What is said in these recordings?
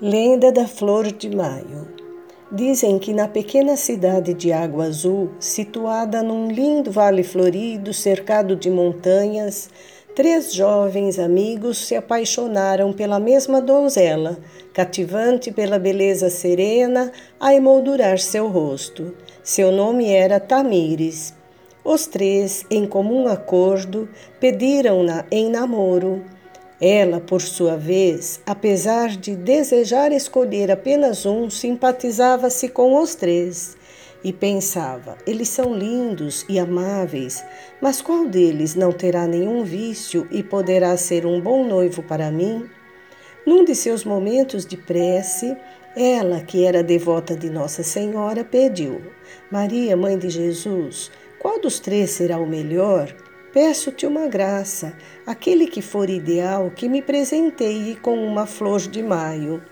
Lenda da Flor de Maio. Dizem que na pequena cidade de Água Azul, situada num lindo vale florido cercado de montanhas, três jovens amigos se apaixonaram pela mesma donzela, cativante pela beleza serena a emoldurar seu rosto. Seu nome era Tamires. Os três, em comum acordo, pediram-na em namoro. Ela, por sua vez, apesar de desejar escolher apenas um, simpatizava-se com os três e pensava: eles são lindos e amáveis, mas qual deles não terá nenhum vício e poderá ser um bom noivo para mim? Num de seus momentos de prece, ela, que era devota de Nossa Senhora, pediu: Maria, mãe de Jesus, qual dos três será o melhor? Peço-te uma graça, aquele que for ideal, que me presenteie com uma flor de maio.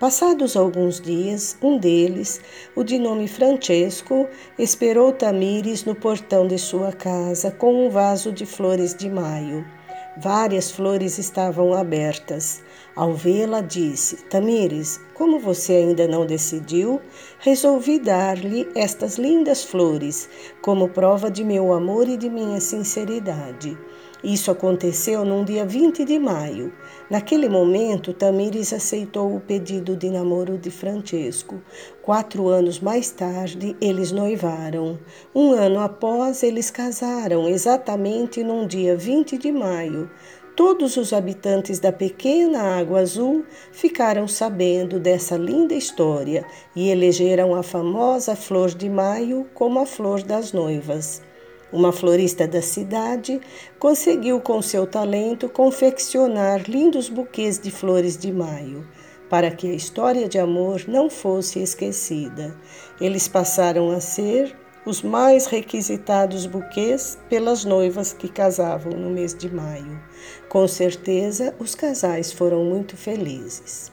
Passados alguns dias, um deles, o de nome Francesco, esperou Tamires no portão de sua casa com um vaso de flores de maio. Várias flores estavam abertas. Ao vê-la, disse: Tamires, como você ainda não decidiu, resolvi dar-lhe estas lindas flores, como prova de meu amor e de minha sinceridade. Isso aconteceu num dia 20 de maio. Naquele momento, Tamires aceitou o pedido de namoro de Francesco. Quatro anos mais tarde, eles noivaram. Um ano após, eles casaram, exatamente num dia 20 de maio. Todos os habitantes da pequena Água Azul ficaram sabendo dessa linda história e elegeram a famosa Flor de Maio como a flor das noivas. Uma florista da cidade conseguiu, com seu talento, confeccionar lindos buquês de flores de maio, para que a história de amor não fosse esquecida. Eles passaram a ser os mais requisitados buquês pelas noivas que casavam no mês de maio. Com certeza, os casais foram muito felizes.